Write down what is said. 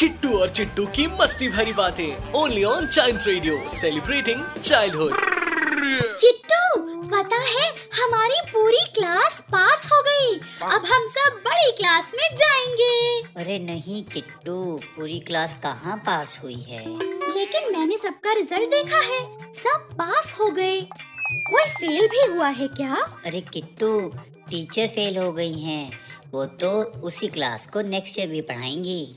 किट्टू और चिट्टू की मस्ती भरी बातें। Only on child radio celebrating childhood Chittu पता है हमारी पूरी क्लास पास हो गई। अब हम सब बड़ी क्लास में जाएँगे। अरे नहीं किट्टू पूरी क्लास कहाँ पास हुई है? लेकिन मैंने सबका रिज़ल्ट देखा है। सब पास हो गए। कोई फेल भी हुआ है क्या? अरे किट्टू टीचर फेल हो गई हैं। वो तो उसी क्लास को नेक्स्ट ईयर भी पढ़ाएँगी।